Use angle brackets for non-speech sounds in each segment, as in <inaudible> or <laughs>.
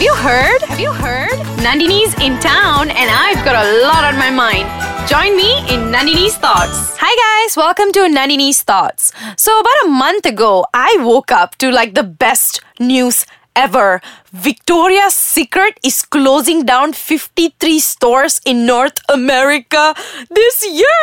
Have you heard? Have you heard? Nandini's in town and I've got a lot on my mind. Join me in Nandini's Thoughts. Hi guys, welcome to Nandini's Thoughts. So about a month ago, I woke up to like the best news ever. Victoria's Secret is closing down 53 stores in North America this year.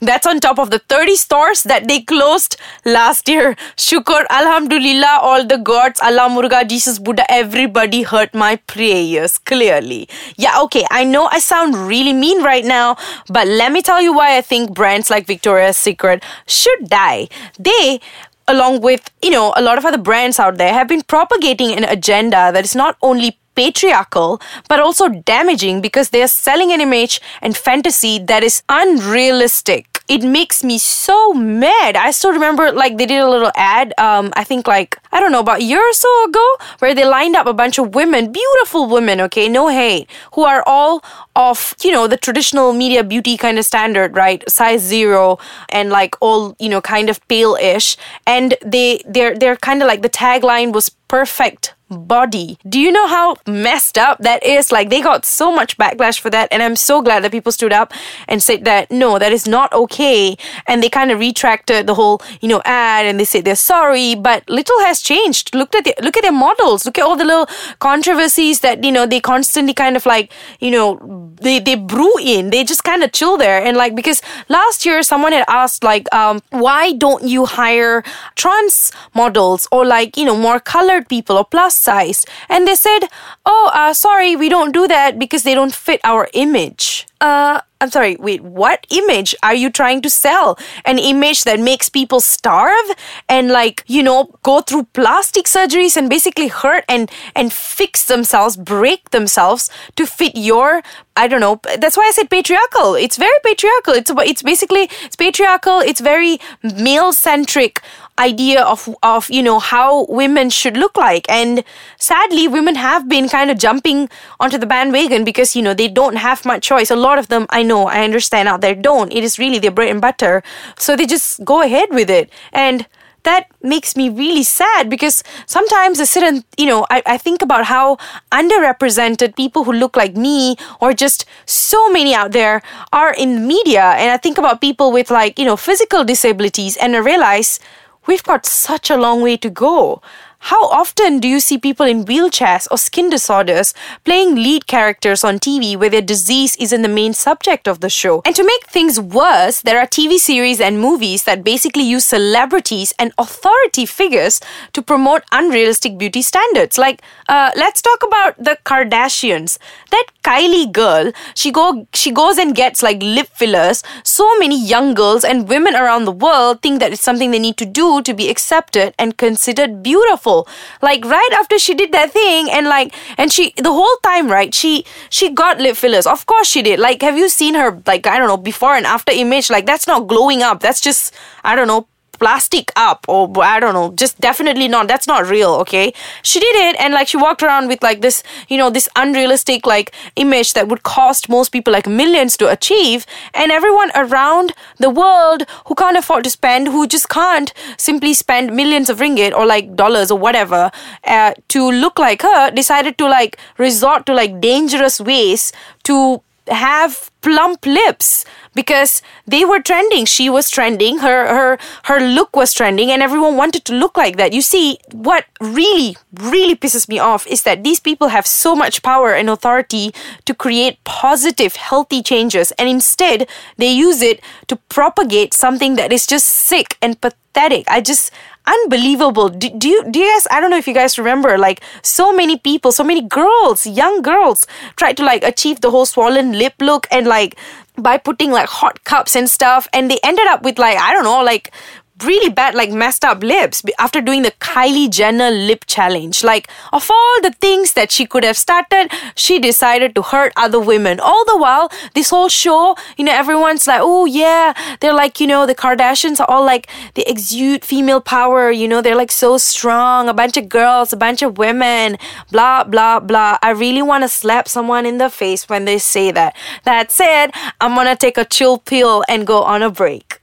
That's on top of the 30 stores that they closed last year. Shukr, Alhamdulillah, all the gods, Allah Muruga, Jesus, Buddha, everybody heard my prayers clearly. Yeah, okay, I know I sound really mean right now, but let me tell you why I think brands like Victoria's Secret should die. They along with, you know, a lot of other brands out there have been propagating an agenda that is not only patriarchal but also damaging because they are selling an image and fantasy that is unrealistic it makes me so mad. I still remember like they did a little ad, um, I think like, I don't know, about a year or so ago, where they lined up a bunch of women, beautiful women, okay, no hate, who are all of, you know, the traditional media beauty kind of standard, right? Size zero and like all, you know, kind of pale-ish. And they they're they're kind of like the tagline was perfect body. Do you know how messed up that is? Like they got so much backlash for that and I'm so glad that people stood up and said that no, that is not okay and they kind of retracted the whole, you know, ad and they said they're sorry, but little has changed. Look at the look at their models. Look at all the little controversies that, you know, they constantly kind of like, you know, they they brew in. They just kind of chill there and like because last year someone had asked like um why don't you hire trans models or like, you know, more colored people or plus sized. And they said, oh, uh, sorry, we don't do that because they don't fit our image. Uh, I'm sorry, wait, what image are you trying to sell? An image that makes people starve and like, you know, go through plastic surgeries and basically hurt and and fix themselves, break themselves to fit your I don't know. That's why I said patriarchal. It's very patriarchal. It's it's basically it's patriarchal. It's very male centric idea of of you know how women should look like. And sadly women have been kind of jumping onto the bandwagon because you know they don't have much choice. A lot of them i know i understand out there don't. It is really their bread and butter. So they just go ahead with it. And that makes me really sad because sometimes I sit and, you know, I, I think about how underrepresented people who look like me or just so many out there are in media. And I think about people with like, you know, physical disabilities and I realize we've got such a long way to go. How often do you see people in wheelchairs or skin disorders playing lead characters on TV where their disease isn't the main subject of the show? And to make things worse, there are TV series and movies that basically use celebrities and authority figures to promote unrealistic beauty standards. Like, uh, let's talk about the Kardashians. That Kylie girl, she go she goes and gets like lip fillers. So many young girls and women around the world think that it's something they need to do to be accepted and considered beautiful like right after she did that thing and like and she the whole time right she she got lip fillers. Of course she did. Like have you seen her like i don't know before and after image? Like that's not glowing up. That's just i don't know plastic up or I don't know, just definitely not. That's not real, okay? She did it and like she walked around with like this, you know, this unrealistic like image that would cost most people like millions to achieve. And everyone around the world who can't afford to spend, who just can't simply spend millions of ringgit or like dollars or whatever uh, to look like her, decided to like resort to like dangerous ways to have plump lips because they were trending. She was trending. Her her her look was trending and everyone wanted to look like that. You see what really really pisses me off is that these people have so much power and authority to create positive healthy changes and instead they use it to propagate something that is just sick and pathetic. I just unbelievable. Do, do you do you guys I don't know if you guys remember like so many people, so many girls, young girls tried to like achieve the whole swollen lip look and like by putting like hot cups and stuff and they ended up with like I don't know like really bad, like messed up lips after doing the Kylie Jenner lip challenge. Like, of all the things that she could have started, she decided to hurt other women. All the while, this whole show, you know, everyone's like, oh, yeah, they're like, you know, the Kardashians are all like, they exude female power, you know, they're like so strong, a bunch of girls, a bunch of women, blah, blah, blah. I really want to slap someone in the face when they say that. That said, I'm gonna take a chill pill and go on a break.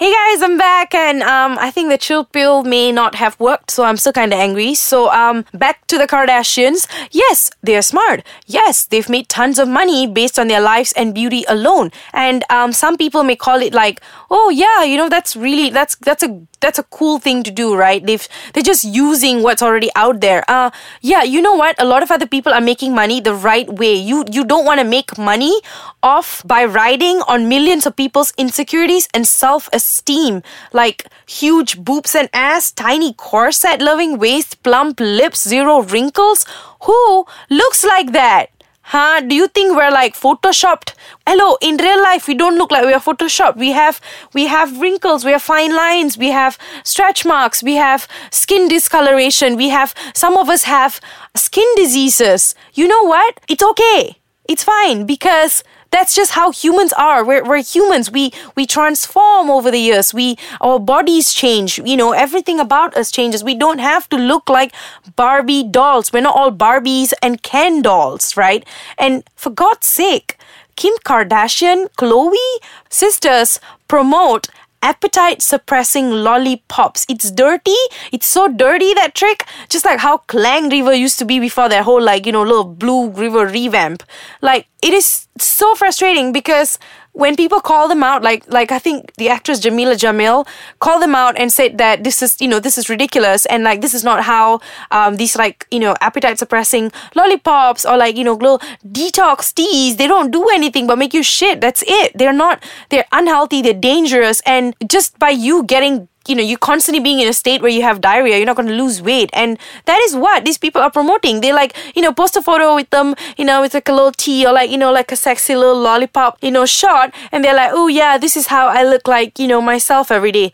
Hey guys, I'm back, and um, I think the chill pill may not have worked, so I'm still kind of angry. So, um, back to the Kardashians. Yes, they're smart. Yes, they've made tons of money based on their lives and beauty alone. And um, some people may call it like, oh yeah, you know, that's really that's that's a that's a cool thing to do, right? They've they're just using what's already out there. Uh, yeah, you know what? A lot of other people are making money the right way. You you don't want to make money off by riding on millions of people's insecurities and self esteem esteem, like huge boobs and ass, tiny corset loving waist, plump lips, zero wrinkles. Who looks like that? Huh? Do you think we're like photoshopped? Hello, in real life we don't look like we are photoshopped. We have we have wrinkles, we have fine lines, we have stretch marks, we have skin discoloration, we have some of us have skin diseases. You know what? It's okay. It's fine because that's just how humans are. We're, we're humans. We we transform over the years. We our bodies change. You know everything about us changes. We don't have to look like barbie dolls. We're not all barbies and ken dolls right? And for god's sake kim kardashian Khloé sisters promote appetite suppressing lollipops. It's dirty. It's so dirty that trick. Just like how Klang River used to be before that whole like, you know, little blue river revamp. Like it is so frustrating because when people call them out, like like I think the actress Jameela Jamil called them out and said that this is you know this is ridiculous and like this is not how um, these like you know appetite suppressing lollipops or like you know little detox teas they don't do anything but make you shit. That's it. They're not. They're unhealthy. They're dangerous. And just by you getting you know, you're constantly being in a state where you have diarrhea, you're not going to lose weight. And that is what these people are promoting. They like, you know, post a photo with them, you know, with like a little tea or like, you know, like a sexy little lollipop, you know, shot. And they're like, oh yeah, this is how I look like, you know, myself every day.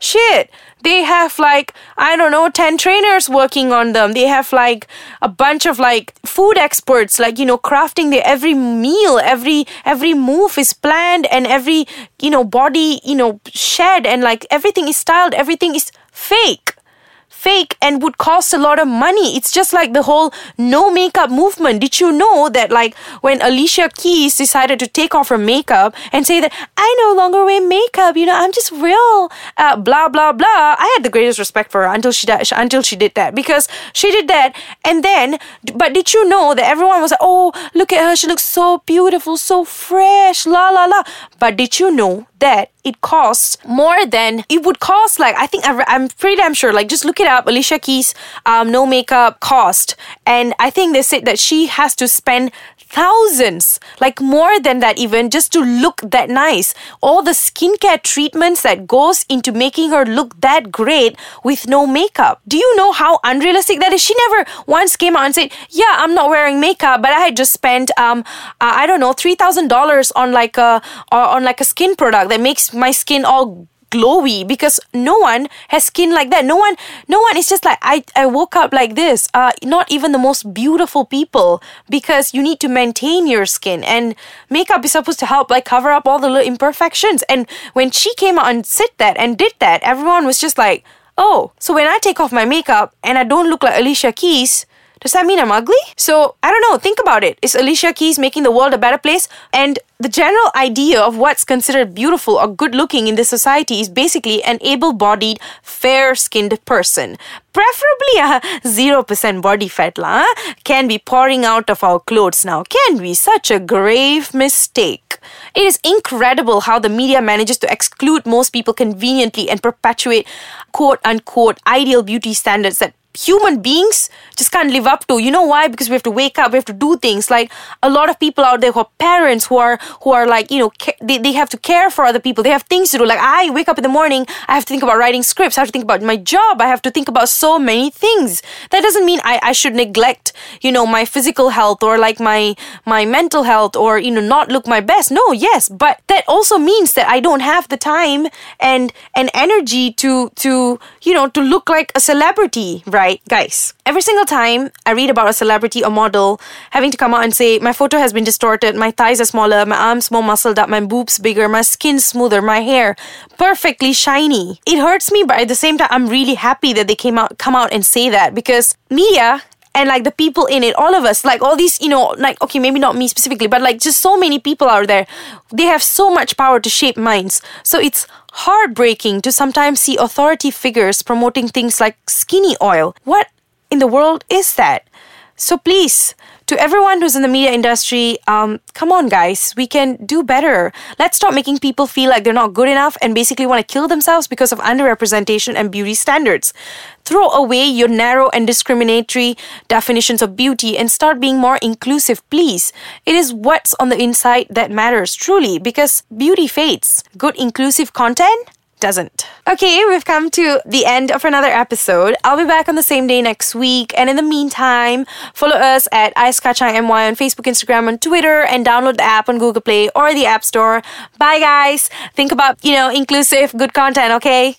Bullshit they have like i don't know 10 trainers working on them. They have like a bunch of like food experts like you know crafting their every meal every every move is planned and every you know body you know shed and like everything is styled everything is fake fake and would cost a lot of money. It's just like the whole no makeup movement. Did you know that like when Alicia Keys decided to take off her makeup and say that I no longer wear makeup, you know, I'm just real, uh, blah blah blah. I had the greatest respect for her until she until she did that because she did that and then. But did you know that everyone was like, oh look at her, she looks so beautiful, so fresh, la la la. But did you know that it costs more than it would cost like i think i'm pretty damn sure like just look it up alicia keys um, no makeup cost. And i think they said that she has to spend thousands like more than that even just to look that nice. All the skincare treatments that goes into making her look that great with no makeup. Do you know how unrealistic that is? She never once came out and said yeah i'm not wearing makeup but i had just spent um uh, i don't know $3000 on like a on like a skin product that makes my skin all glowy because no one has skin like that. No one no one is just like i i woke up like this. Uh not even the most beautiful people because you need to maintain your skin. And makeup is supposed to help like cover up all the little imperfections. And when she came out and said that and did that everyone was just like oh so when i take off my makeup and i don't look like alicia keys does that mean I'm ugly? So, I don't know. Think about it. Is Alicia Keys making the world a better place? And the general idea of what's considered beautiful or good looking in this society is basically an able bodied, fair skinned person. Preferably a <laughs> 0% body fat, la, can be pouring out of our clothes now. Can be such a grave mistake. It is incredible how the media manages to exclude most people conveniently and perpetuate quote unquote ideal beauty standards that human beings just can't live up to. You know why? Because we have to wake up we have to do things. Like a lot of people out there who are parents who are who are like you know ca- they, they have to care for other people. They have things to do. Like i wake up in the morning i have to think about writing scripts i have to think about my job i have to think about so many things. That doesn't mean i, I should neglect you know my physical health or like my my mental health or you know not look my best. No yes but that also means that i don't have the time and and energy to to you know to look like a celebrity right guys, every single time I read about a celebrity or model having to come out and say, my photo has been distorted, my thighs are smaller, my arms more muscled up, my boobs bigger, my skin smoother, my hair perfectly shiny. It hurts me, but at the same time, I'm really happy that they came out, come out and say that because media and like the people in it, all of us, like all these, you know, like, okay, maybe not me specifically, but like just so many people out there, they have so much power to shape minds. So it's heartbreaking to sometimes see authority figures promoting things like skinny oil. What in the world is that? So please, to everyone who's in the media industry, um, come on, guys, we can do better. Let's stop making people feel like they're not good enough and basically want to kill themselves because of underrepresentation and beauty standards. Throw away your narrow and discriminatory definitions of beauty and start being more inclusive, please. It is what's on the inside that matters, truly, because beauty fades. Good inclusive content doesn't. Okay, we've come to the end of another episode. I'll be back on the same day next week. And in the meantime, follow us at Ais Kacang MY on Facebook, Instagram, and Twitter, and download the app on Google Play or the App Store. Bye, guys. Think about, you know, inclusive, good content, okay?